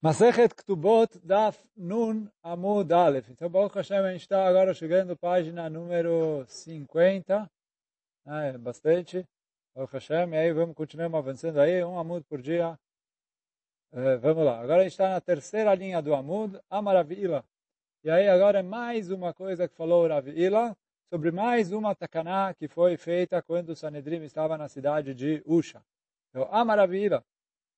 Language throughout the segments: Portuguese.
Masechet Ktubot Daf Nun Amud Aleph. Então, Baruch Hashem, a gente está agora chegando à página número 50. Ah, é bastante. Baruch Hashem. E aí vamos continuar avançando aí, um Amud por dia. Uh, vamos lá. Agora a gente está na terceira linha do Amud, Amaravila. E aí agora é mais uma coisa que falou Ravila sobre mais uma takaná que foi feita quando o Sanedrim estava na cidade de Usha. Então, Amaravila.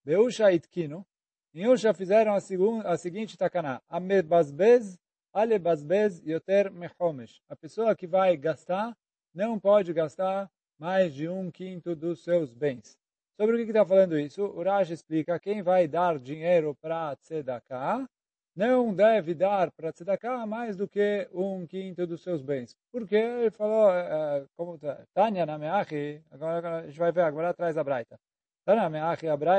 Beusha Itkino. Em Usha fizeram a, segunda, a seguinte takaná. Amebazbez, alebazbez yoter mechomesh. A pessoa que vai gastar não pode gastar mais de um quinto dos seus bens. Sobre o que está falando isso? O Rashi explica quem vai dar dinheiro para tzedakah não deve dar para tzedakah mais do que um quinto dos seus bens. Porque ele falou, uh, como tá, Tânia na Meachi, agora, agora a gente vai ver, agora atrás da Braita.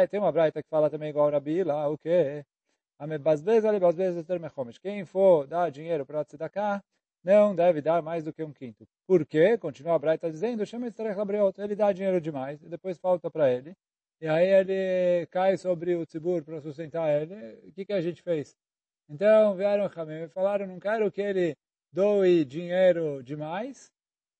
Tem uma braita que fala também igual a Rabi lá, o quê? Quem for dar dinheiro para tzedakah, não deve dar mais do que um quinto. Por quê? Continua a braita dizendo, ele dá dinheiro demais, e depois falta para ele, e aí ele cai sobre o tzibur para sustentar ele. O que, que a gente fez? Então vieram Hamim e falaram, não quero que ele doe dinheiro demais,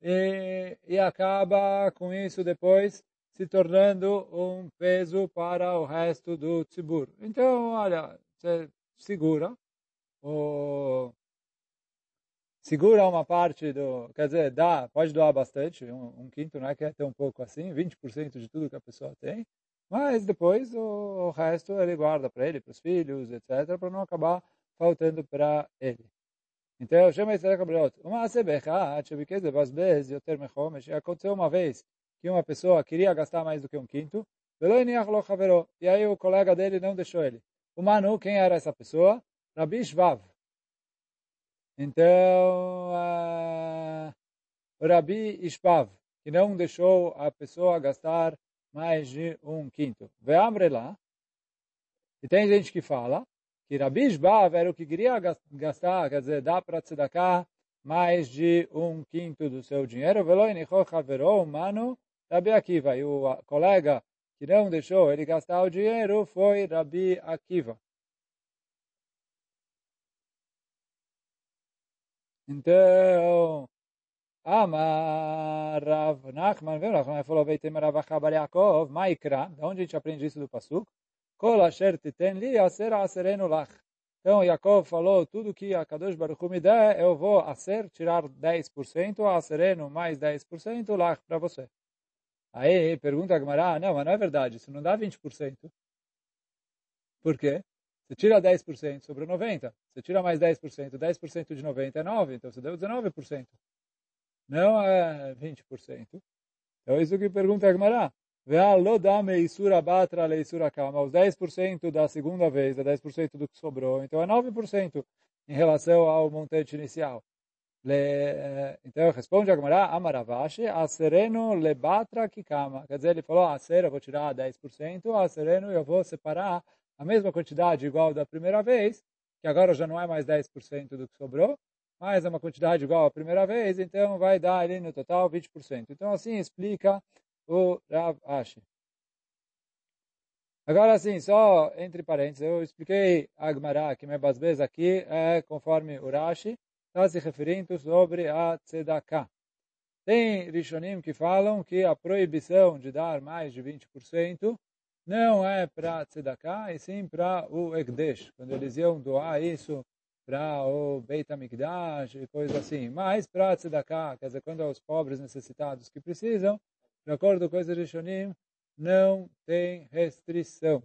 e, e acaba com isso depois se tornando um peso para o resto do tzibur. Então, olha, você segura, segura uma parte do, quer dizer, dá, pode doar bastante, um, um quinto não é que é tão pouco assim, 20% de tudo que a pessoa tem, mas depois o, o resto ele guarda para ele, para os filhos, etc., para não acabar faltando para ele. Então, chama esse Gabriel. Uma asebecha, achebiquez de basbez, yoter mechomesh. Aconteceu uma vez que uma pessoa queria gastar mais do que um quinto, e aí o colega dele não deixou ele. O Manu, quem era essa pessoa? Rabi Shvav. Então, uh, Rabi Shvav, que não deixou a pessoa gastar mais de um quinto. Veamre lá. E tem gente que fala que Rabi Shvav era o que queria gastar, quer dizer, dá para tzedakah mais de um quinto do seu dinheiro. Veloi nichol chaverou, mano, Rabi Akiva. E o colega que não deixou ele gastar o dinheiro foi Rabi Akiva. Então, Amar Rav Nachman, vem Rav falou, Veitem Rav Achabar Yaakov, Maikra, de onde a gente aprende isso do Pasuk? Kol asher titen li aser aserenu lach. Então, Yaakov falou, tudo que a Kadosh Baruch me der, eu vou aser, tirar 10%, asereno mais 10%, lach para você. Aí pergunta a Gamara, não, mas não é verdade, isso não dá 20%. Por quê? Você tira 10%, sobrou 90%. Você tira mais 10%, 10% de 90% é 9%, então você deu 19%. Não é 20%. Então isso que pergunta a kama. Os 10% da segunda vez, é 10% do que sobrou. Então é 9% em relação ao montante inicial. Le, então responde a Gemara, Amaravashi, Asereno lebatra kikama. Quer dizer, ele falou, a ser eu vou tirar 10%, a sereno eu vou separar a mesma quantidade igual da primeira vez, que agora já não é mais 10% do que sobrou, mas é uma quantidade igual à primeira vez, então vai dar ali no total 20%. Então assim explica o Rav Ashi. Agora sim, só entre parênteses, eu expliquei a Gemara que me basbez aqui é conforme o Rashi, está se referindo sobre a tzedakah. Tem Rishonim que falam que a proibição de dar mais de 20% não é para tzedakah, e sim para o Ekdesh, quando eles iam doar isso para o Beit HaMikdash e coisas assim. Mas para tzedakah, quer dizer, quando é os pobres necessitados que precisam, de acordo com esse Rishonim, não tem restrição.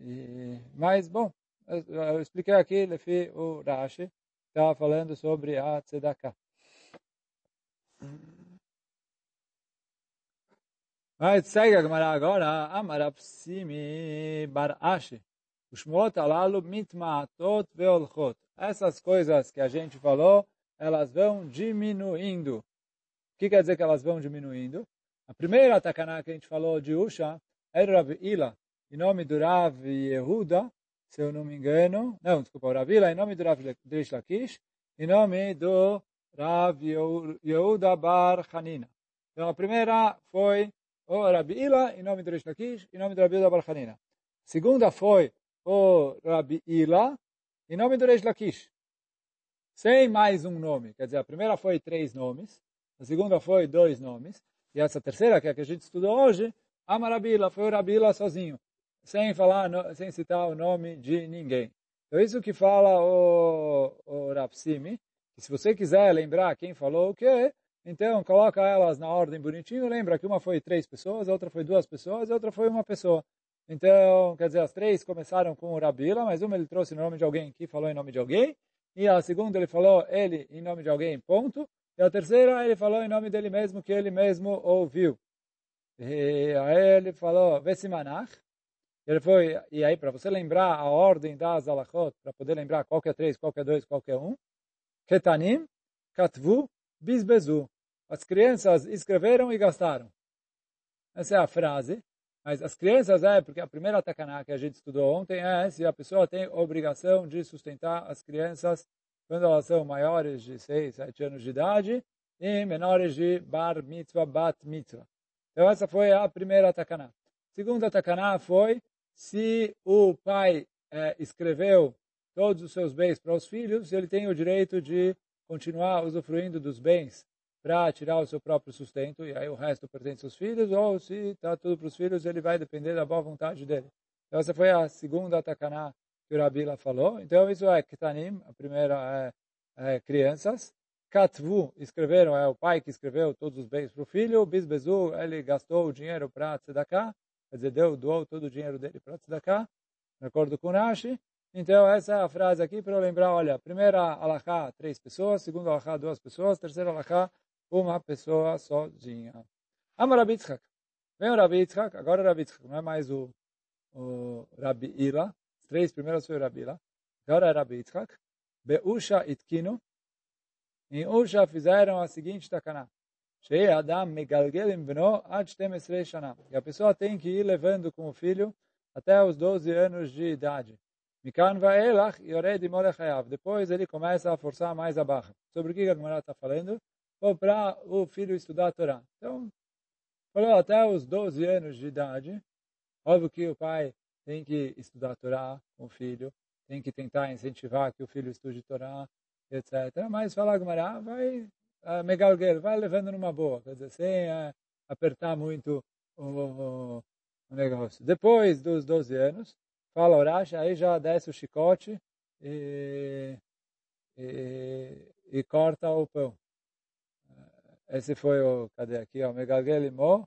E, mas, bom, eu expliquei aqui, Lefi, o Rashi, estava falando sobre a tzedakah. Mas segue a Gemara agora, Amarapsimi bar Ashi. Os. Essas coisas que a gente falou, elas vão diminuindo. O que quer dizer que elas vão diminuindo? A primeira takaná que a gente falou de Usha era Rav Ila, em nome do Rav Yehuda, se eu não me engano, não, desculpa, o Ravila, em nome do Rav Drish Lakish, em nome do Rav Yehuda Bar Hanina. Então a primeira foi o Rabi Ila, em nome do Rish Lakish, em nome do Rabi Yehuda Bar Hanina. A segunda foi o Rabi Ila, em nome do Reish Lakish. Sem mais um nome. Quer dizer, a primeira foi três nomes, a segunda foi dois nomes, e essa terceira, que é a que a gente estudou hoje, a Marabila, foi o Rabila sozinho, sem falar, sem citar o nome de ninguém. Então isso que fala o, o Rapsimi, se você quiser lembrar quem falou o que, então coloca elas na ordem bonitinho, lembra que uma foi três pessoas, a outra foi duas pessoas, a outra foi uma pessoa. Então, quer dizer, as três começaram com o Rabila, mas uma ele trouxe o nome de alguém que falou em nome de alguém, e a segunda ele falou ele em nome de alguém, ponto. E a terceira ele falou em nome dele mesmo, que ele mesmo ouviu. E aí ele falou, Vesimanach. Ele foi, e aí para você lembrar a ordem das alachot, para poder lembrar qual que é três, qual que é dois, qual que é um. Ketanim, Katvu, Bisbezu. As crianças escreveram e gastaram. Essa é a frase. Mas as crianças é, porque a primeira takaná que a gente estudou ontem é se a pessoa tem obrigação de sustentar as crianças quando elas são maiores de 6, 7 anos de idade e menores de bar mitzvah, bat mitzvah. Então essa foi a primeira takaná. Segunda takaná foi se o pai é, escreveu todos os seus bens para os filhos, ele tem o direito de continuar usufruindo dos bens para tirar o seu próprio sustento, e aí o resto pertence aos filhos, ou se está tudo para os filhos, ele vai depender da boa vontade dele. Então essa foi a segunda takaná que o Rabila falou. Então isso é Ketanim, a primeira é, é crianças. Katvu, escreveram, é o pai que escreveu todos os bens para o filho. Bisbezu, ele gastou o dinheiro para tzedakah, quer dizer, deu, doou todo o dinheiro dele para tzedakah, de acordo com Rashi. Então, essa é a frase aqui para eu lembrar, olha, primeira alahá, três pessoas, segunda alahá, duas pessoas, terceira alahá, uma pessoa sozinha. Amar Rabi Yitzhak. Vem o Rabi Yitzhak, agora o Rabi Yitzhak, não é mais o, o Rabi Ila, três primeiras foi Rabila, agora era Rabi Yitzhak, Beusha Itkinu, em Usha fizeram a seguinte takaná, Shei Adam Megalgelim Bno Ad 12 Shana, e a pessoa tem que ir levando com o filho até os 12 anos de idade. Depois ele começa a forçar mais a barra. Sobre o que a Gemara está falando? Ou para o filho estudar a Torá. Então, falou até os 12 anos de idade, óbvio que o pai tem que estudar a Torá com o filho, tem que tentar incentivar que o filho estude Torá, etc. Mas falar Gumará vai uh, megalguer, vai levando numa boa, quer dizer, sem apertar muito o, o, o, negócio. Depois dos 12 anos, fala Urash, aí já desce o chicote e, e, e corta o pão. Esse foi o, cadê aqui, o Megalgel Limó,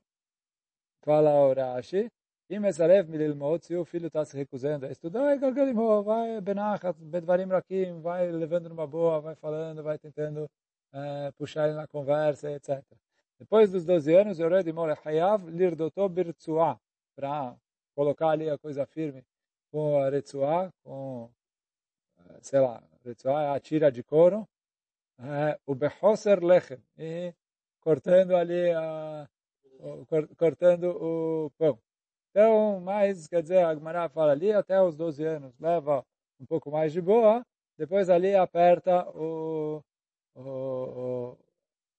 fala Urashi, e Mesarev Mililmot, se o filho está se recusando a estudar, é Galgalimó, vai Benachat, Bedvarim Rakim, vai levando numa boa, tentando é, puxar ele na conversa, etc. Depois dos 12 anos, Yored Imor Hayav Lirdoto Birtsuah, para colocar ali a coisa firme com a Retsuah, com, sei lá, Retsuah é a tira de couro, é, o Behoser Lechem, e cortando ali, a, cortando o pão. Então, mas, quer dizer, a Gemara fala ali até os 12 anos, leva um pouco mais de boa, depois ali aperta o, o, o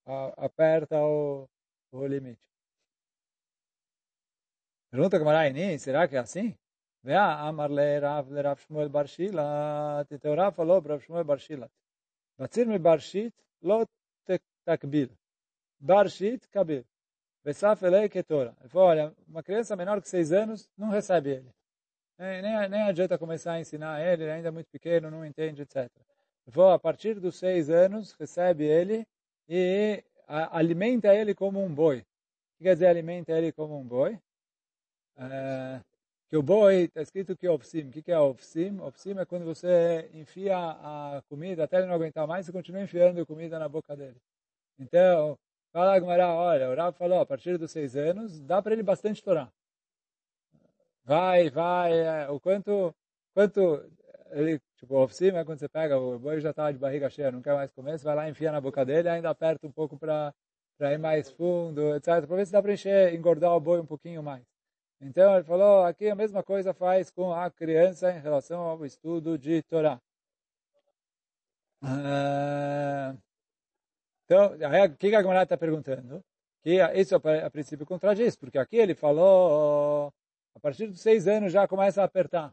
a, aperta o, o limite. Pergunta Gemara Ini, será que é assim? Vea, Amar le Rav, le Rav Shmuel Bar Shilat, então Rav falou para Rav Shmuel Bar Shilat, Batzir me Bar Shit, lo takbil, Bar Shit, kabil. Besaf Elei Ketora. Ele falou, olha, uma criança menor que seis anos não recebe ele. Nem, nem, nem adianta começar a ensinar ele, ele ainda é muito pequeno, não entende, etc. Falou, a partir dos seis anos, recebe ele e alimenta ele como um boi. O que quer dizer alimenta ele como um boi? É, que o boi, está escrito que é ofsim. O que é ofsim? Ofsim é quando você enfia a comida, até ele não aguentar mais, você continua enfiando comida na boca dele. Então, Fala Agmará, olha, o falou, a partir dos seis anos, dá para ele bastante Torá. Vai, vai, é, o quanto, quanto ele, tipo, oficina, quando você pega, o boi já está de barriga cheia, não quer mais comer, você vai lá, enfia na boca dele, ainda aperta um pouco para ir mais fundo, etc. Para ver se dá para encher, engordar o boi um pouquinho mais. Então ele falou, aqui a mesma coisa faz com a criança em relação ao estudo de Torá. Uh, então, o que a Gemara está perguntando? Que isso a princípio contradiz, porque aqui ele falou a partir dos seis anos já começa a apertar.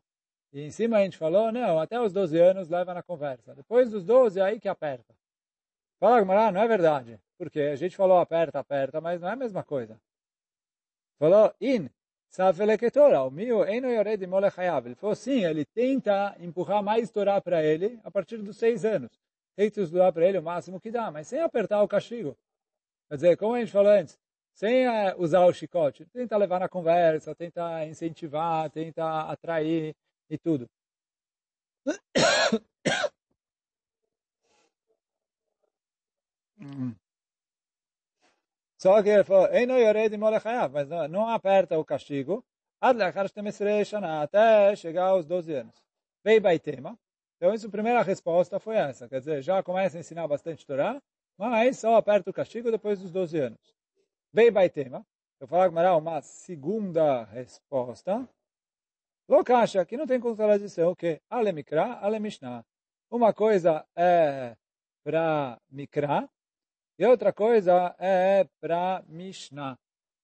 E em cima a gente falou, não, até os 12 anos leva na conversa. Depois dos 12, aí que aperta. Fala, Gamara, não é verdade. Porque a gente falou aperta, aperta, mas não é a mesma coisa. Falou, in, Safeleketora, o meu eno yored molechayav. Ele falou, sim, ele tenta empurrar mais Torá para ele a partir dos seis anos. Tenta estudar para ele o máximo que dá, mas sem apertar o castigo. Quer dizer, como a gente falou antes, sem uh, usar o chicote, tenta levar na conversa, tenta incentivar, tenta atrair e tudo. Só que ele falou, Ei, não yored mas não, não aperta o castigo, até chegar aos 12 anos. Vei baitema. Então, isso, a primeira resposta foi essa. Quer dizer, já começa a ensinar bastante Torá, mas só aperta o castigo depois dos 12 anos. Vei baitema. Eu falo que uma segunda resposta. Lokacha, que não tem contradição, o que? Ale Mikra, Ale Mishnah. Uma coisa é para Mikra e outra coisa é para Mishnah.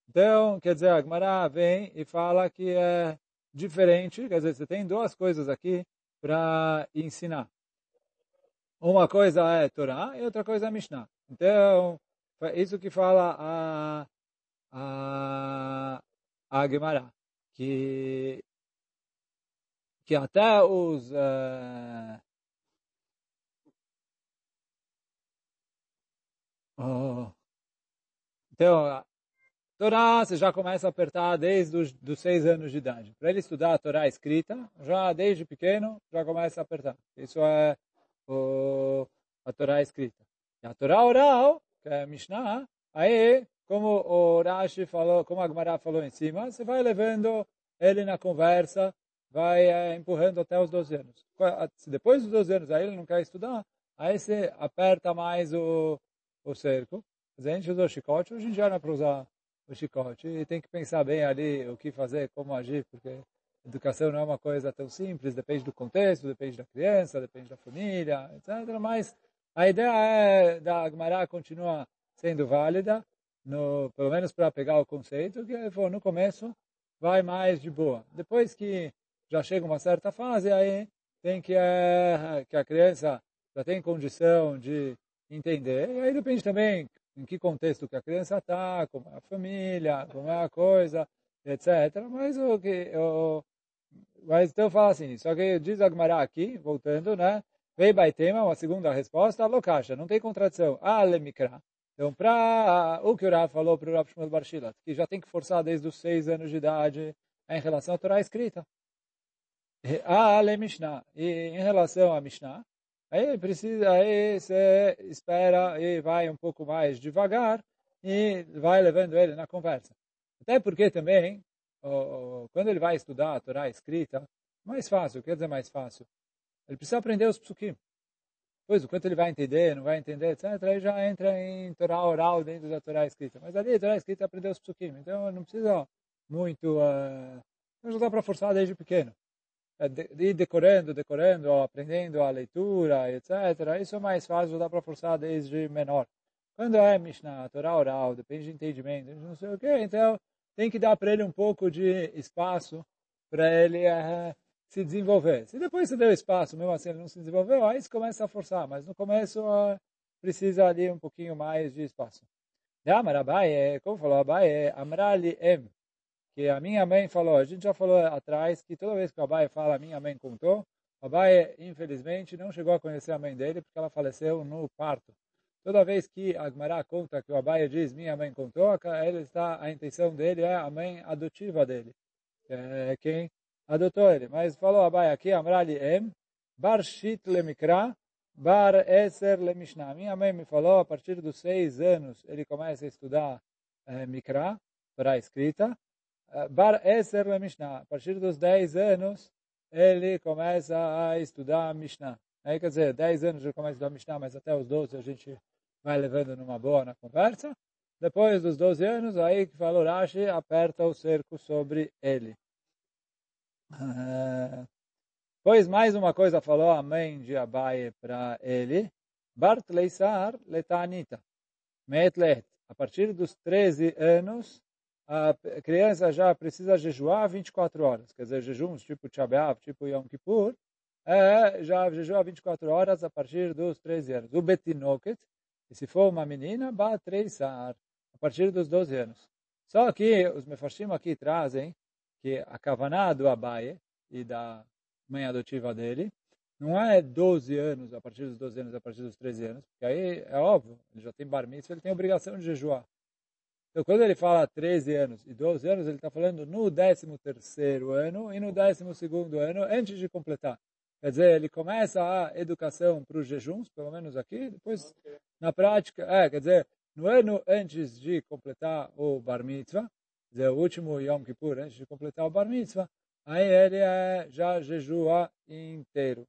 Então, quer dizer, a Gemara vem e fala que é diferente, quer dizer, você tem duas coisas aqui para ensinar. Uma coisa é Torá e outra coisa é Mishnah. Então, isso que fala a, a, a Gemara, que que até os uh, oh, então Torá você já começa a apertar desde os dos seis anos de idade. Para ele estudar a Torá escrita, já desde pequeno já começa a apertar. Isso é o, a Torá escrita. E a Torá oral, que é a Mishnah, aí, como o Rashi falou, como a Gemara falou em cima, você vai levando ele na conversa vai é, empurrando até os 12 anos. Se depois dos 12 anos aí ele não quer estudar, aí você aperta mais o, o cerco. A gente usou chicote, hoje em dia não é para usar o chicote. E tem que pensar bem ali o que fazer, como agir, porque educação não é uma coisa tão simples, depende do contexto, depende da criança, depende da família, etc. Mas a ideia é da Agmará continua sendo válida, no, pelo menos para pegar o conceito, que no começo vai mais de boa. Depois que já chega uma certa fase, aí tem que, é, que a criança já tem condição de entender. E aí depende também em que contexto que a criança está, como é a família, como é a coisa, etc. Mas o que o, mas então fala assim, só que diz Agmará aqui, voltando, né? Vei Baitema, uma segunda resposta, Lokasha, não tem contradição. Alemikra. Então, para o que o Rav falou para o Rav Shmuel Barshilat, que já tem que forçar desde os seis anos de idade em relação à Torá escrita. Ale Mishnah. E em relação à Mishnah, aí precisa, aí você espera e vai um pouco mais devagar e vai levando ele na conversa. Até porque também, quando ele vai estudar a Torá escrita, mais fácil, quer dizer mais fácil, ele precisa aprender os psukim. Pois, o quanto ele vai entender, não vai entender, etc., aí já entra em Torá oral dentro da Torá escrita. Mas ali, a Torá escrita é aprender os psukim. Então, não precisa muito... Uh, não dá para forçar desde pequeno ir decorando, decorando, aprendendo a leitura, etc. Isso é mais fácil, dá para forçar desde menor. Quando é Mishnah, Torá oral, depende de entendimento, não sei o quê, então tem que dar para ele um pouco de espaço para ele uh, se desenvolver. Se depois você deu espaço, mesmo assim ele não se desenvolveu, aí você começa a forçar, mas no começo uh, precisa ali um pouquinho mais de espaço. Amar Abaye, como falou Abaye, Amrali Em, que a minha mãe falou, a gente já falou atrás que toda vez que o Abai fala, a minha mãe contou, o Abai, infelizmente, não chegou a conhecer a mãe dele porque ela faleceu no parto. Toda vez que Agmará conta que o Abai diz, minha mãe contou, ele está, a intenção dele é a mãe adotiva dele, é quem adotou ele. Mas falou Abai aqui, Amrali Em, Bar Shit Lemikra, Bar Eser Lemishna. Minha mãe me falou, a partir dos seis anos, ele começa a estudar é, Mikra, para a escrita, Bar Eser le Mishnah. A partir dos 10 anos, ele começa a estudar Mishnah. Aí, quer dizer, 10 anos ele começa a estudar Mishnah, mas até os 12 a gente vai levando numa boa na conversa. Depois dos 12 anos, aí que falou Rashi, aperta o cerco sobre ele. Uh, pois mais uma coisa falou a mãe de Abaye para ele. Bart leisar letanita. Metlet. A partir dos 13 anos, a criança já precisa jejuar 24 horas. Quer dizer, jejuns tipo Tchabeav, tipo Yom Kippur, é, já jejua 24 horas a partir dos 13 anos. O Betinoket, e se for uma menina, 3 sar, a partir dos 12 anos. Só que os mefarshim aqui trazem que a kavaná do Abaye e da mãe adotiva dele não é 12 anos, a partir dos 12 anos, a partir dos 13 anos, porque aí é óbvio, ele já tem bar mitzvah, ele tem obrigação de jejuar. Então, quando ele fala 13 anos e 12 anos, ele está falando no 13 ano e no 12 ano, antes de completar. Quer dizer, ele começa a educação para os jejuns, pelo menos aqui, depois, na prática, é, quer dizer, no ano antes de completar o bar mitzvah, quer dizer, o último Yom Kippur, antes de completar o bar mitzvah, aí ele é, já jejua inteiro.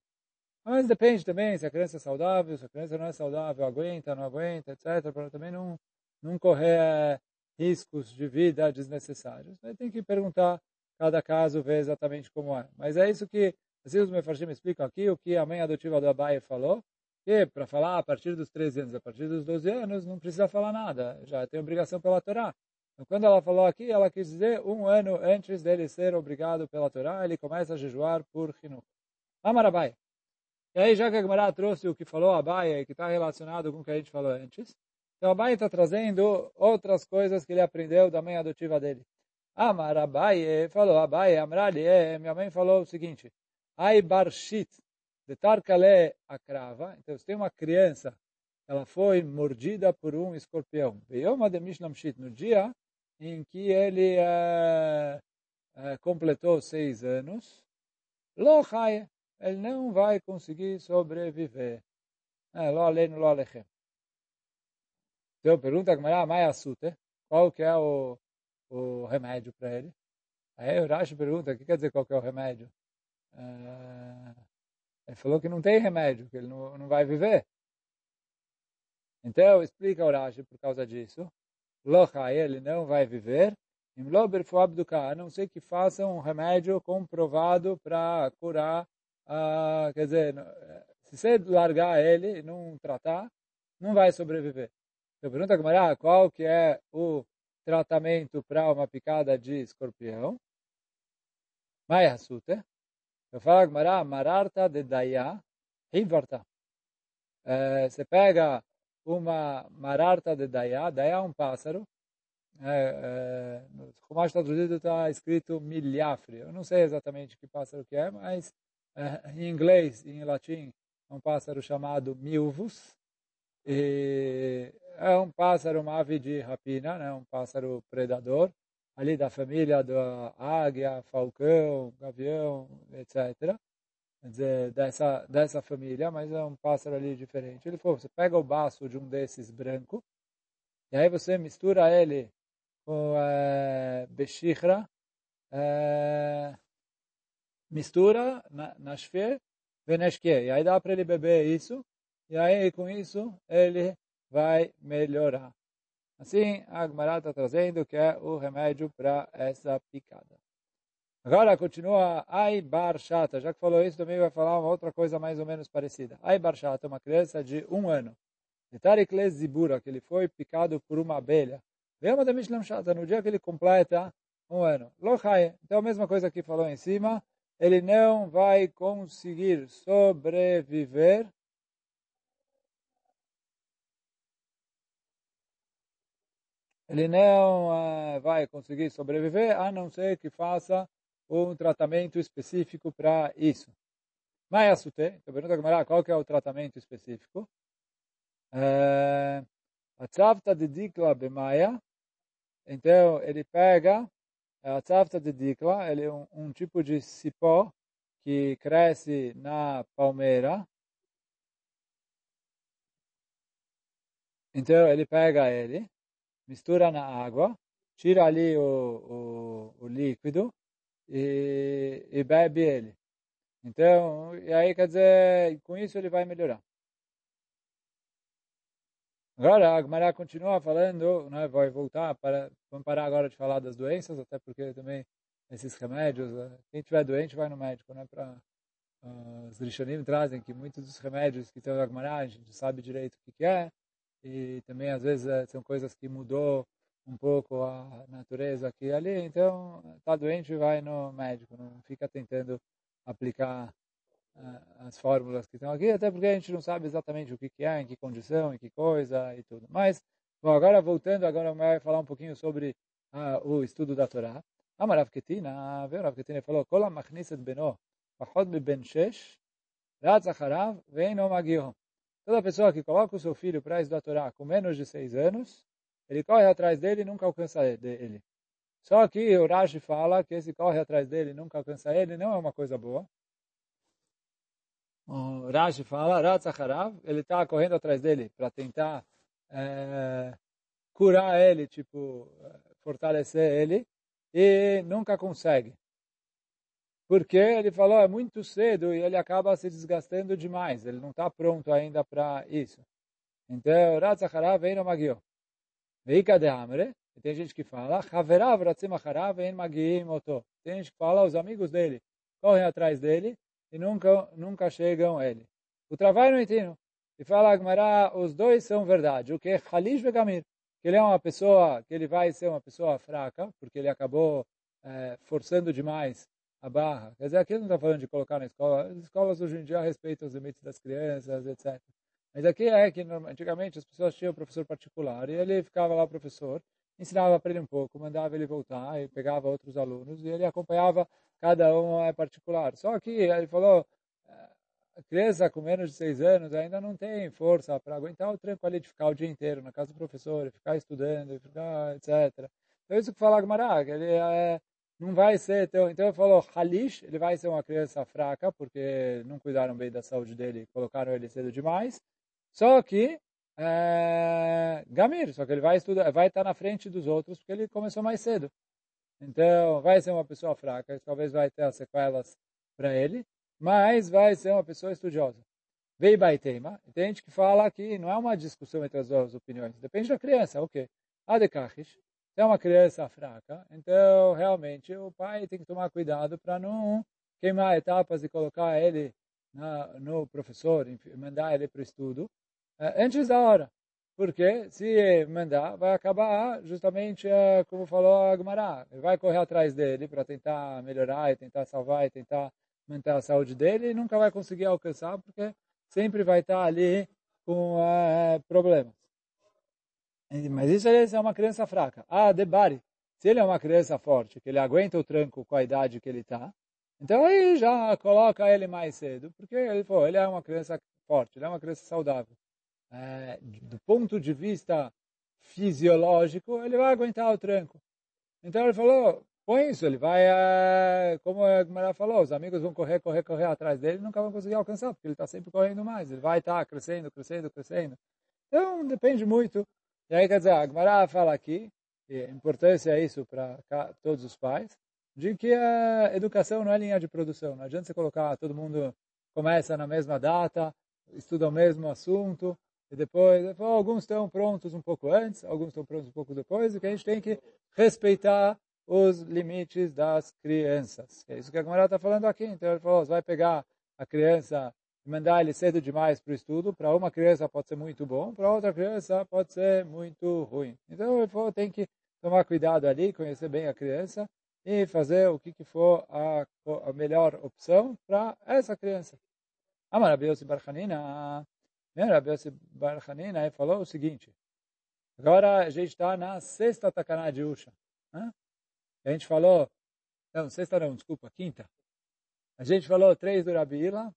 Mas depende também se a criança é saudável, se a criança não é saudável, aguenta, não aguenta, etc., para também não, não correr riscos de vida desnecessários. Aí tem que perguntar cada caso, ver exatamente como é. Mas é isso que, assim os mefarshim explicam aqui, o que a mãe adotiva do Abai falou, que para falar a partir dos 13 anos, a partir dos 12 anos, não precisa falar nada, já tem obrigação pela Torá. Então, quando ela falou aqui, ela quis dizer um ano antes dele ser obrigado pela Torá, ele começa a jejuar por Hinuch. Amarabai. E aí, já que a Gemara trouxe o que falou Abai, que está relacionado com o que a gente falou antes, então Abai está trazendo outras coisas que ele aprendeu da mãe adotiva dele. Amar Abai falou, Abai, Amrali, minha mãe falou o seguinte, Ai barshit, de tarkale a crava. Então, se tem uma criança, ela foi mordida por um escorpião. Beyoma de Mishlamshit, no dia em que ele é, é, completou seis anos, lo ele não vai conseguir sobreviver. É, lo aleinu, lo alechem. Então pergunta é mais açúcar, qual que é o, o remédio para ele? Aí o Rashi pergunta, o que quer dizer qual que é o remédio? Uh, ele falou que não tem remédio, que ele não, não vai viver. Então explica o Rashi por causa disso. Lochai, ele não vai viver. A não ser que faça um remédio comprovado para curar, uh, quer dizer, se você largar ele e não tratar, não vai sobreviver. Eu pergunto a Gamara qual que é o tratamento para uma picada de escorpião. Mai Hasute. Eu falo Gamara, Mararta de Daya, Hivarta. É, você pega uma Mararta de Daya, Daya é um pássaro, é, é, no Chumash traduzido está escrito milhafre. Eu não sei exatamente que pássaro que é, mas é, em inglês e em latim é um pássaro chamado milvus. E é um pássaro, uma ave de rapina, né? um pássaro predador, ali da família da águia, falcão, gavião, etc. Quer dizer, dessa, dessa família, mas é um pássaro ali diferente. Ele falou, você pega o baço de um desses branco, e aí você mistura ele com é, bexichra, é, mistura na, na shfe, e aí dá para ele beber isso, e aí com isso ele vai melhorar. Assim, a Agmará está trazendo que é o remédio para essa picada. Agora continua Ai Bar Shata. Já que falou isso, também vai falar uma outra coisa mais ou menos parecida. Ai Shata, uma criança de um ano. De Tarikles Zibura, que ele foi picado por uma abelha. Vema de Mishlam Shata, no dia que ele completa um ano. Lochai, então a mesma coisa que falou em cima, ele não vai conseguir sobreviver ele não uh, vai conseguir sobreviver a não ser que faça um tratamento específico para isso. Mas assute, então pergunta a qual que é o tratamento específico? A tzavta de dikla bemaia, então ele pega a tzavta de dikla, ele é um, um tipo de cipó que cresce na palmeira. Então ele pega ele, mistura na água, tira ali o, o, o líquido e, e, bebe ele. Então, e aí quer dizer, com isso ele vai melhorar. Agora, a Gemara continua falando, né, vai voltar, para, vamos parar agora de falar das doenças, até porque também esses remédios, né, quem tiver doente vai no médico, né, para uh, os Rishonim trazem que muitos dos remédios que tem na Gemara, a gente sabe direito o que, que é, e também às vezes eh, são coisas que mudou um pouco a natureza aqui e ali, então está doente vai no médico, não fica tentando aplicar uh, as fórmulas que estão aqui, até porque a gente não sabe exatamente o que, que é, em que condição, em que coisa e tudo. Mas, bom, agora voltando, agora vai falar um pouquinho sobre uh, o estudo da Torá. Amarav Ketina, Rav Ketina falou, Kola machniset beno, pachot ben shesh, veino magio. Toda pessoa que coloca o seu filho para Torá com menos de seis anos, ele corre atrás dele e nunca alcança ele. Só que o Rashi fala que esse corre atrás dele e nunca alcança ele não é uma coisa boa. O Rashi fala, Ratzacharav, ele está correndo atrás dele para tentar é, curar ele, tipo, fortalecer ele, e nunca consegue. Porque ele falou, é muito cedo e ele acaba se desgastando demais, ele não está pronto ainda para isso. Então, Ratzacharav vem no Magio. Veika de Amre, tem gente que fala, Haverav Ratzim Acharav en Magim Oto. Tem gente que fala, os amigos dele correm atrás dele e nunca, nunca chegam a ele. O trabalho no ensino. E fala Agmará, os dois são verdade. O que é Halish Vegamir, que ele é uma pessoa, que ele vai ser uma pessoa fraca, porque ele acabou é, forçando demais a barra. Quer dizer, aqui não está falando de colocar na escola. As escolas hoje em dia respeitam os limites das crianças, etc. Mas aqui é que antigamente as pessoas tinham professor particular e ele ficava lá professor, ensinava para ele um pouco, mandava ele voltar e pegava outros alunos e ele acompanhava cada um é particular. Só que ele falou, eh, a criança com menos de seis anos ainda não tem força para aguentar o tranco ali de ficar o dia inteiro na casa do professor, ficar estudando, ficar, etc. Então isso que fala Gmará, ele é, não vai ser, então, então ele falou, Halish, ele vai ser uma criança fraca, porque não cuidaram bem da saúde dele, colocaram ele cedo demais, só que é, Gamir, só que ele vai estudar, vai estar na frente dos outros porque ele começou mais cedo. Então, vai ser uma pessoa fraca, talvez vai ter as sequelas para ele, mas vai ser uma pessoa estudiosa. Vei baitema, tem gente que fala que não é uma discussão entre as duas opiniões, depende da criança, o okay. Adekachish, se é uma criança fraca, então realmente o pai tem que tomar cuidado para não queimar etapas e colocar ele na, no professor, mandar ele para o estudo, é, antes da hora. Porque se mandar, vai acabar justamente é, como falou a Agmará. Vai correr atrás dele para tentar melhorar e tentar salvar e tentar manter a saúde dele e nunca vai conseguir alcançar porque sempre vai estar ali com é, problemas. Mas isso é uma criança fraca. Ah, Debari, se ele é uma criança forte, que ele aguenta o tranco com a idade que ele está, então aí já coloca ele mais cedo, porque ele, pô, ele é uma criança forte, ele é uma criança saudável é, do ponto de vista fisiológico, ele vai aguentar o tranco. Então ele falou, põe isso, ele vai, é, como a Gumara falou, os amigos vão correr, correr, correr atrás dele e nunca vão conseguir alcançar, porque ele está sempre correndo mais, ele vai estar tá crescendo, crescendo, crescendo. Então depende muito. E aí quer dizer, a Gumara fala aqui, e a importância é isso para todos os pais, de que a educação não é linha de produção. Não adianta você colocar todo mundo começa na mesma data, estuda o mesmo assunto, e depois, depois, alguns estão prontos um pouco antes, alguns estão prontos um pouco depois, e que a gente tem que respeitar os limites das crianças. É isso que a Gamara está falando aqui. Então ele falou, você vai pegar a criança mandar ele cedo demais para o estudo, para uma criança pode ser muito bom, para outra criança pode ser muito ruim. Então ele tem que tomar cuidado ali, conhecer bem a criança e fazer o que, que for a, a melhor opção para essa criança. Amarabiose Barchanina né? Rabi Yossi Bar Hanina falou o seguinte, agora a gente está na sexta takaná de Usha. Né? A gente falou, não, sexta não, desculpa, quinta. A gente falou três do Rabi Ila,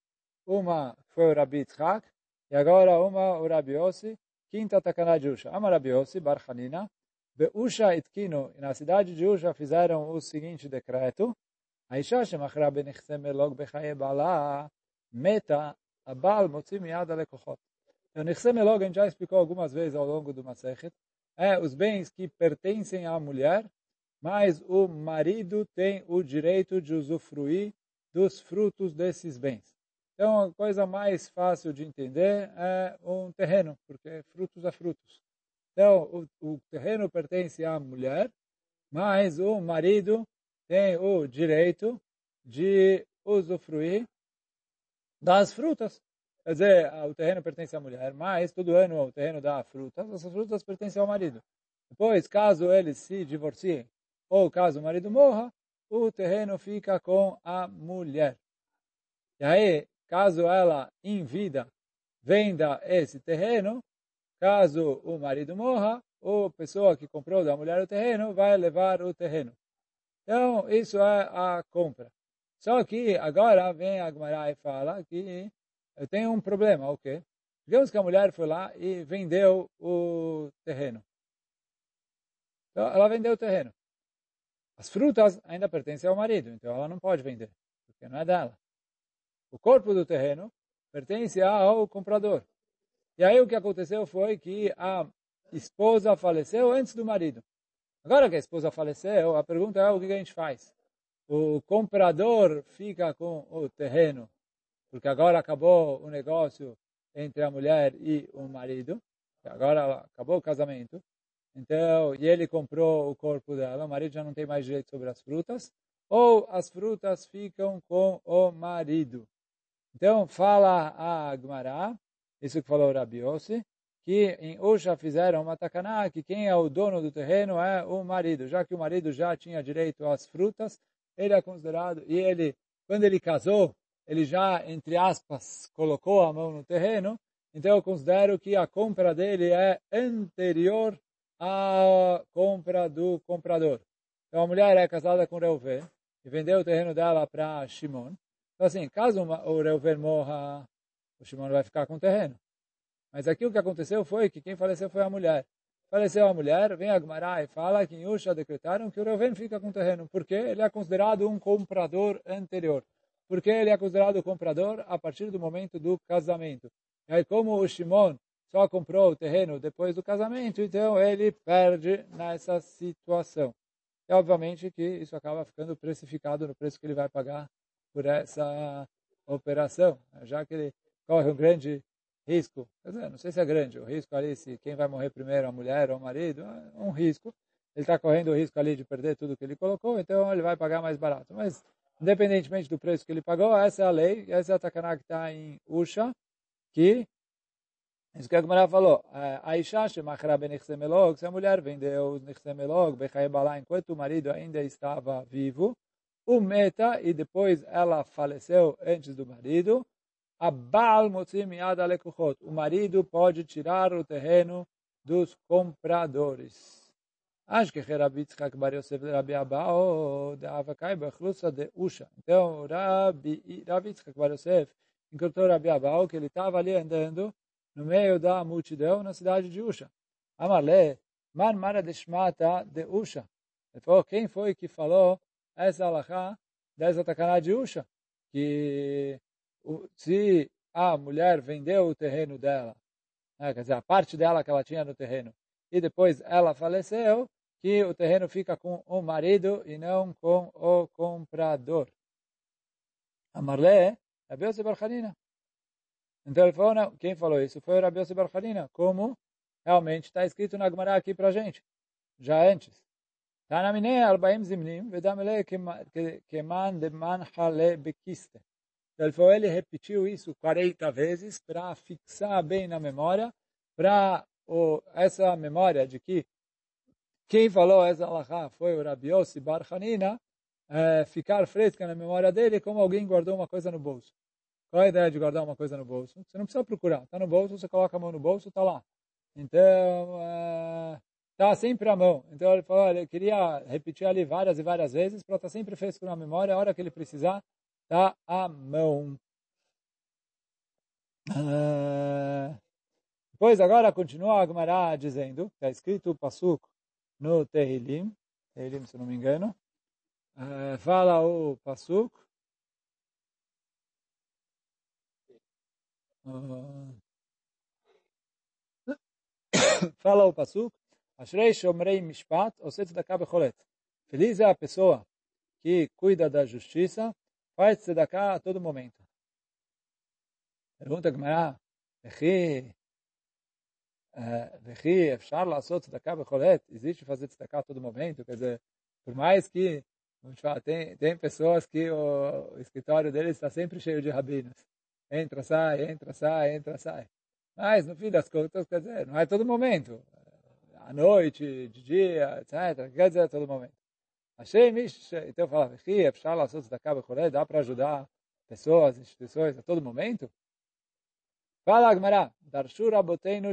uma foi o Rabi Tzchak, e agora uma o Rabi Yossi. Quinta Takaná de Usha. Ama Rabi Yossi, Bar Hanina. Be Usha Itkino, e na cidade de Usha fizeram o seguinte decreto. Aisha Shemachra Benichseme Log Bechaye Bala Meta Abal Motzi Miad Alekochot. O então, Log, a gente já explicou algumas vezes ao longo do Masechet, é os bens que pertencem à mulher, mas o marido tem o direito de usufruir dos frutos desses bens. Então, a coisa mais fácil de entender é um terreno, porque frutos é frutos. Então, o, o terreno pertence à mulher, mas o marido tem o direito de usufruir das frutas. Quer dizer, o terreno pertence à mulher, mas todo ano o terreno dá frutas, essas frutas pertencem ao marido. Depois, caso eles se divorciem, ou caso o marido morra, o terreno fica com a mulher. E aí, caso ela, em vida, venda esse terreno, caso o marido morra, a pessoa que comprou da mulher o terreno vai levar o terreno. Então, isso é a compra. Só que agora vem a Gemara e fala que eu tenho um problema, o quê? Digamos que a mulher foi lá e vendeu o terreno. Então, ela vendeu o terreno. As frutas ainda pertencem ao marido, então ela não pode vender, porque não é dela. O corpo do terreno pertence ao comprador. E aí o que aconteceu foi que a esposa faleceu antes do marido. Agora que a esposa faleceu, a pergunta é o que a gente faz? O comprador fica com o terreno, porque agora acabou o negócio entre a mulher e o marido, agora acabou o casamento, então, e ele comprou o corpo dela, o marido já não tem mais direito sobre as frutas, ou as frutas ficam com o marido. Então, fala a Agmará, isso que falou o Rabiose, que em Usha fizeram uma takaná, que quem é o dono do terreno é o marido, já que o marido já tinha direito às frutas, ele é considerado, e ele, quando ele casou, ele já, entre aspas, colocou a mão no terreno, então eu considero que a compra dele é anterior à compra do comprador. Então a mulher é casada com Reuven e vendeu o terreno dela para Shimon. Então assim, caso o Reuven morra, o Shimon vai ficar com o terreno. Mas aqui o que aconteceu foi que quem faleceu foi a mulher. Faleceu a mulher, vem a Gemara e fala que em Usha decretaram que o Reuven fica com o terreno, porque ele é considerado um comprador anterior. Porque ele é considerado comprador a partir do momento do casamento. E aí, como o Shimon só comprou o terreno depois do casamento, então ele perde nessa situação. E obviamente que isso acaba ficando precificado no preço que ele vai pagar por essa operação, já que ele corre um grande risco, quer dizer, não sei se é grande, o risco ali, se quem vai morrer primeiro, a mulher ou o marido, é um risco. Ele está correndo o risco ali de perder tudo que ele colocou, então ele vai pagar mais barato. Mas, independentemente do preço que ele pagou, essa é a lei, essa é a takaná que está em Usha, que, isso que a Gemara falou, a Isha, Shemachra Benichsemelog, se a mulher vendeu os Nichsemelog, Bechaibalá, enquanto o marido ainda estava vivo, o meta, e depois ela faleceu antes do marido, a. O marido pode tirar o terreno dos compradores. Acho que Rabi Yitzchak Bar Yosef Rabi Abao de Avakai Bechlusa de Usha. Então, Rabi, Rabi Yitzchak Bar Yosef encontrou Rabi Abao que ele estava ali andando no meio da multidão na cidade de Usha. Amalé, Man Mara de Shmata de Usha. Ele falou, quem foi que falou essa alahá dessa tacaná de Usha? Que se a mulher vendeu o terreno dela, né, quer dizer, a parte dela que ela tinha no terreno, e depois ela faleceu, que o terreno fica com o marido e não com o comprador. Amarle, Rabi Yosef Barchanina. Então ele falou, quem falou isso foi o Rabi Yosef Barchanina, como realmente está escrito na Gemara aqui para gente, já antes. Tanamine arbaim zimnim, vedamele keman de manhale bekiste. Ele falou, ele repetiu isso 40 vezes para fixar bem na memória, para essa memória de que quem falou essa alahá foi o Rabi Yossi Bar é, ficar fresca na memória dele como alguém guardou uma coisa no bolso. Qual é a ideia de guardar uma coisa no bolso? Você não precisa procurar. Está no bolso, você coloca a mão no bolso, está lá. Então, está é, sempre à mão. Então ele falou, ele queria repetir ali várias e várias vezes para estar tá sempre fresco na memória, a hora que ele precisar, está à mão. Uh, depois, agora, continua a Gemara dizendo, está escrito o Pasuk no Tehilim, Tehilim, se não me engano, uh, fala o Pasuk, uh, fala o Pasuk, Ashrei Shomrei Mishpat, Oset Tzedakah Becholet. Feliz é a pessoa que cuida da justiça, faz Tzedakah a todo momento. Pergunta Gemara, Vechi, eh, Vechi, Efshar Lassot Tzedakah Becholet? Existe fazer Tzedakah a todo momento? Quer dizer, por mais que, vamos falar, tem, tem pessoas que o, o escritório deles está sempre cheio de rabinos. Entra, sai, entra, sai, entra, sai. Mas, no fim das contas, quer dizer, não é todo momento à noite, de dia, etc. Quer dizer, a todo momento. Achei, então eu falava, dá para ajudar pessoas, instituições a todo momento? Fala, Agmará, Darshu Raboteinu.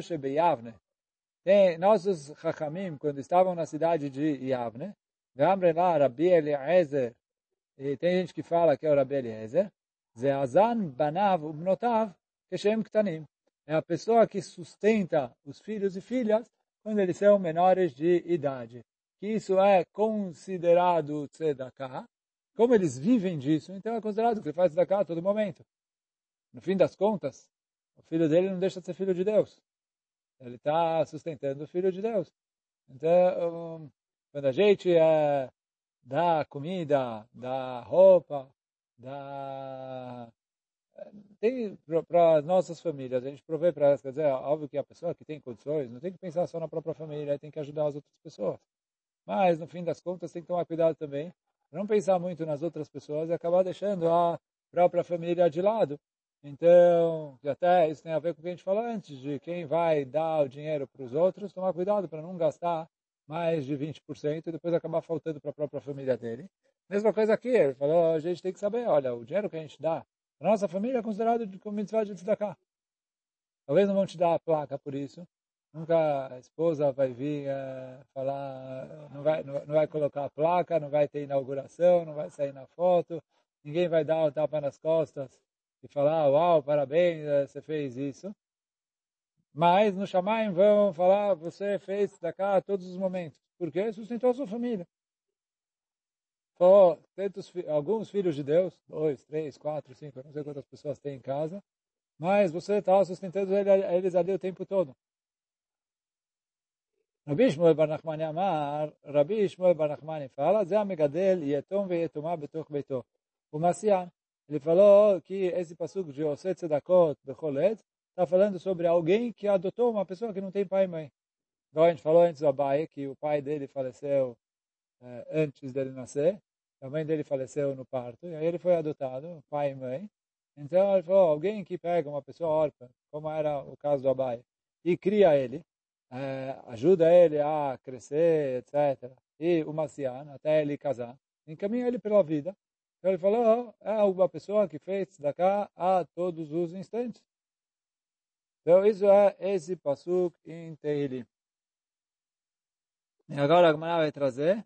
Tem nossos Chachamim, quando estavam na cidade de Yavne, Gamre lá, Rabi Eliezer, e tem gente que fala que é o Rabi Eliezer, Zeazan Banav Ubnotav Keshem Ktanim. É a pessoa que sustenta os filhos e filhas quando eles são menores de idade. Que isso é considerado tzedakah. Como eles vivem disso, então é considerado que você faz tzedakah a todo momento. No fim das contas, o filho dele não deixa de ser filho de Deus. Ele está sustentando o filho de Deus. Então, quando a gente é, dá comida, dá roupa, dá tem para as nossas famílias, a gente provê para elas, quer dizer, óbvio que a pessoa que tem condições não tem que pensar só na própria família, tem que ajudar as outras pessoas. Mas, no fim das contas, tem que tomar cuidado também, não pensar muito nas outras pessoas e acabar deixando a própria família de lado. Então, até isso tem a ver com o que a gente falou antes, de quem vai dar o dinheiro para os outros, tomar cuidado para não gastar mais de 20% e depois acabar faltando para a própria família dele. Mesma coisa aqui, ele falou, a gente tem que saber, olha, o dinheiro que a gente dá a nossa família é considerado como mitzvah de tzedakah. Talvez não vão te dar a placa por isso. Nunca a esposa vai vir uh, falar, não vai, não, vai colocar a placa, não vai ter inauguração, não vai sair na foto, ninguém vai dar o tapa nas costas e falar, uau, parabéns, eh, você fez isso. Mas no Shamaim vão falar, você fez cá a todos os momentos. Porque sustentou a sua família. Só tantos, alguns filhos de Deus, dois, três, quatro, cinco, não sei quantas pessoas tem em casa, mas você está sustentando eles ali o tempo todo. Rabi Shmuel Bar Nachmani Amar, Rabi Shmuel Bar Nachmani fala, Zé Amegadel Yetom Veyetomá Betoch Beito. O Massian, ele falou que esse passuco de Oset Tzedakot Becholet está falando sobre alguém que adotou uma pessoa que não tem pai e mãe. Então a gente falou antes do Abai que o pai dele faleceu eh, antes dele nascer, a mãe dele faleceu no parto, e aí ele foi adotado, pai e mãe. Então ele falou, alguém que pega uma pessoa órfã, como era o caso do Abai, e cria ele, é, ajuda ele a crescer, etc. E o Macian, até ele casar, encaminha ele pela vida. Então ele falou, oh, é uma pessoa que fez da cá a todos os instantes. Então isso é esse pasuk em. E agora a Gemara vai trazer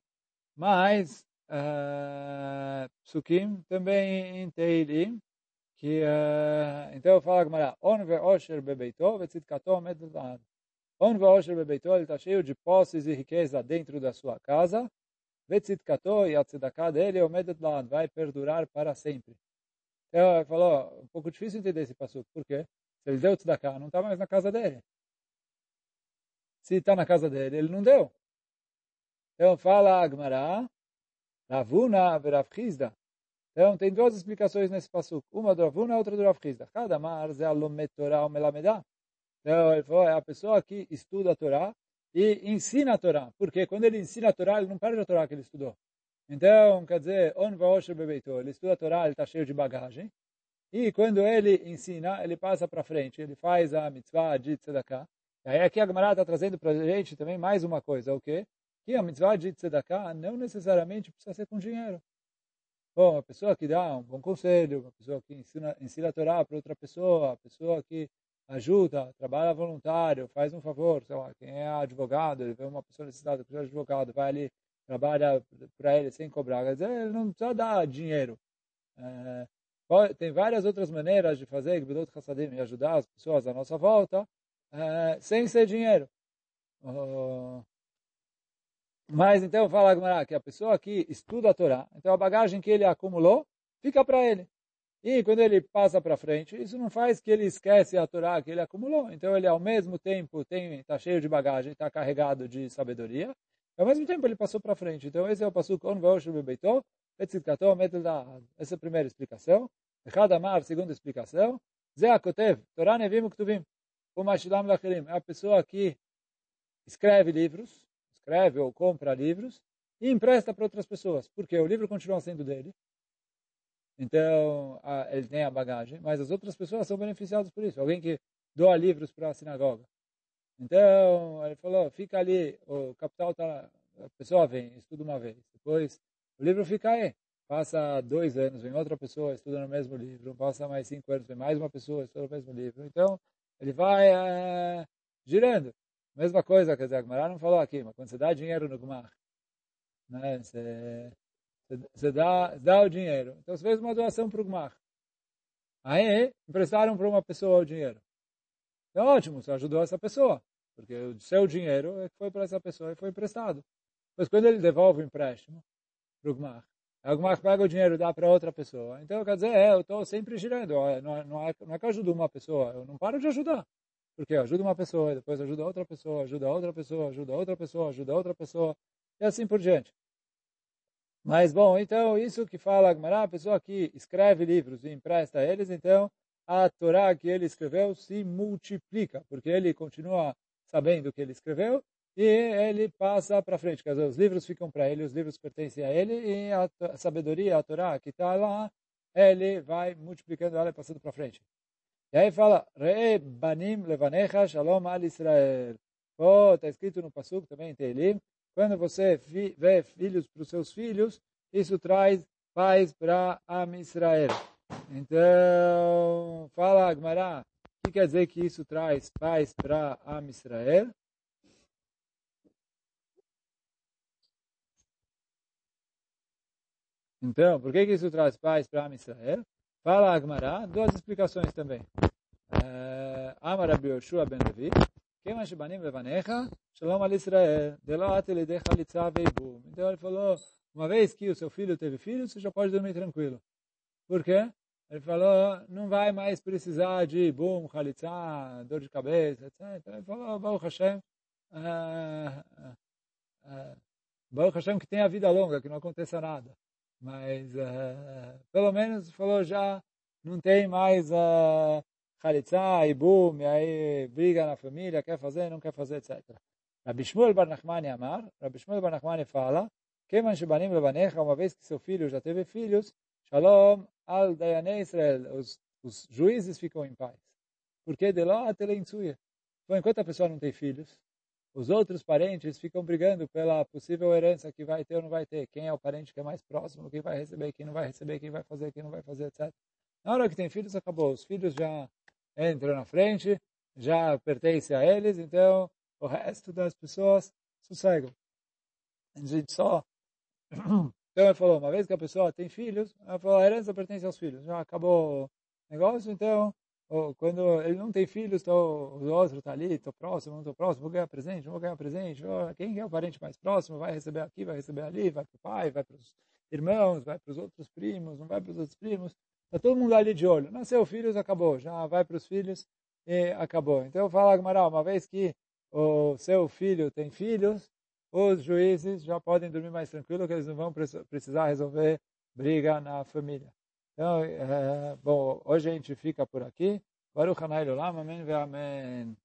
mais uh, psukim, também em Teilim, que uh, então fala a Gemara, on ve osher bebeito, vetzitkato medlad. On ve osher bebeito, ele está cheio de posses e riqueza dentro da sua casa, vetzitkato e a tzedakah dele, o medlad, vai perdurar para sempre. Então ele falou, um pouco difícil entender esse passo, por quê? Se ele deu tzedakah, não está mais na casa dele. Se está na casa dele, ele não deu. Então fala a Gemara, Ravuna verav Chizda. Então, tem duas explicações nesse passo. Uma do Ravuna, outra do Rav Chizda. Cada mar é alomet ou melamedá. Então, ele falou, é a pessoa que estuda a Torá e ensina a Torá. Porque quando ele ensina a Torá, ele não perde a Torá que ele estudou. Então, quer dizer, on vaosher bebeito, ele estuda a Torá, ele está cheio de bagagem. E quando ele ensina, ele passa para frente, ele faz a mitzvah de tzedakah. Aí aqui a Gemara está trazendo para a gente também mais uma coisa, o quê? Que a mitzvah de tzedakah não necessariamente precisa ser com dinheiro. Bom, uma pessoa que dá um bom conselho, uma pessoa que ensina, ensina a Torá para outra pessoa, a pessoa que ajuda, trabalha voluntário, faz um favor, sei lá, quem é advogado, ele vê uma pessoa necessitada, pessoa de advogado, vai ali, trabalha para ele sem cobrar, quer dizer, ele não precisa dar dinheiro. É, tem várias outras maneiras de fazer Gbedot Hassadim e ajudar as pessoas à nossa volta, é, sem ser dinheiro. Uh, mas então fala Agmará que a pessoa que estuda a Torá, então a bagagem que ele acumulou fica para ele. E quando ele passa para frente, isso não faz que ele esquece a Torá que ele acumulou. Então ele ao mesmo tempo tem está cheio de bagagem, está carregado de sabedoria, e ao mesmo tempo ele passou para frente. Então esse é o passo on ve'oshu bebeito, essa é a primeira explicação. Amar, segunda explicação. Zé Akotev, Torá Nevim Ktuvim. É a pessoa que escreve livros, escreve ou compra livros e empresta para outras pessoas, porque o livro continua sendo dele. Então, a, ele tem a bagagem, mas as outras pessoas são beneficiadas por isso. Alguém que doa livros para a sinagoga. Então, ele falou, fica ali, o capital tá, a pessoa vem, estuda uma vez, depois o livro fica aí, passa dois anos, vem outra pessoa, estuda no mesmo livro, passa mais cinco anos, vem mais uma pessoa, estuda no mesmo livro. Então, ele vai é, girando. Mesma coisa, quer dizer, a Gemara não falou aqui, mas quando você dá dinheiro no Gmar, né, você, você dá, dá o dinheiro. Então, você fez uma doação para o Gmar. Aí, emprestaram para uma pessoa o dinheiro. Então, ótimo, você ajudou essa pessoa, porque o seu dinheiro é foi para essa pessoa e foi emprestado. Mas quando ele devolve o empréstimo para o Gmar, o Gmar pega o dinheiro e dá para outra pessoa. Então, quer dizer, é, eu estou sempre girando. Não é, não, é, não é que eu ajudo uma pessoa, eu não paro de ajudar. Porque eu ajudo uma pessoa, depois ajuda outra pessoa, ajuda outra pessoa, ajuda outra pessoa, ajuda outra pessoa, e assim por diante. Mas, bom, então, isso que fala a Gemara, a pessoa que escreve livros e empresta eles, então, a Torá que ele escreveu se multiplica, porque ele continua sabendo o que ele escreveu e ele passa para frente. Quer dizer, os livros ficam para ele, os livros pertencem a ele e a, sabedoria, a Torá que está lá, ele vai multiplicando ela e passando para frente. E aí fala, Re banim levanecha shalom al Israel. Oh, está escrito no Pasuk também em Teilim, quando você vê filhos para os seus filhos, isso traz paz para Am Israel. Então, fala Agmará, o que quer dizer que isso traz paz para Am Israel? Então, por que, que isso traz paz para Am Israel? Fala Agmará, duas explicações também. Eh, Amar Rabbi Yoshua ben Levi, Kema Shebanim Levanecha, Shalom al Israel, Delo Atelidecha Litzah Veibu. Então ele falou, uma vez que o seu filho teve filho, você já pode dormir tranquilo. Por quê? Ele falou, não vai mais precisar de bum, halitzá, dor de cabeça, etc. Ele falou, Baruch Hashem, ah, ah, Baruch Hashem que tem a vida longa, que não aconteça nada. Mas, uh, pelo menos, falou já, não tem mais uh, khalitsa, ibum, e aí briga na família, quer fazer, não quer fazer, etc. Rabbi Shmuel Bar Nachmani Amar, Rabbi Shmuel Bar Nachmani fala, Keman Shebanim Levanecha, uma vez que seu filho já teve filhos, Shalom al Dayanei Israel, os, os juízes ficam em paz. Porque de lá até. Então, enquanto a pessoa não tem filhos, os outros parentes ficam brigando pela possível herança que vai ter ou não vai ter. Quem é o parente que é mais próximo, quem vai receber, quem não vai receber, quem vai fazer, quem não vai fazer, etc. Na hora que tem filhos, acabou. Os filhos já entram na frente, já pertence a eles, então o resto das pessoas sossegam. A gente só então ele falou, uma vez que a pessoa tem filhos, ela falou, a herança pertence aos filhos. Já acabou o negócio, então, quando ele não tem filhos, tô, o outro está ali, estou próximo, não estou próximo, vou ganhar presente, vou ganhar presente. Quem é o parente mais próximo vai receber aqui, vai receber ali, vai para o pai, vai para os irmãos, vai para os outros primos, não vai para os outros primos. Está todo mundo ali de olho. Nasceu filhos, acabou. Já vai para os filhos e acabou. Então fala, Agmará, uma vez que o seu filho tem filhos, os juízes já podem dormir mais tranquilo, que eles não vão precisar resolver briga na família. Então, é, bom, hoje a gente fica por aqui. Baruch Hanai Olam, Amém Amém.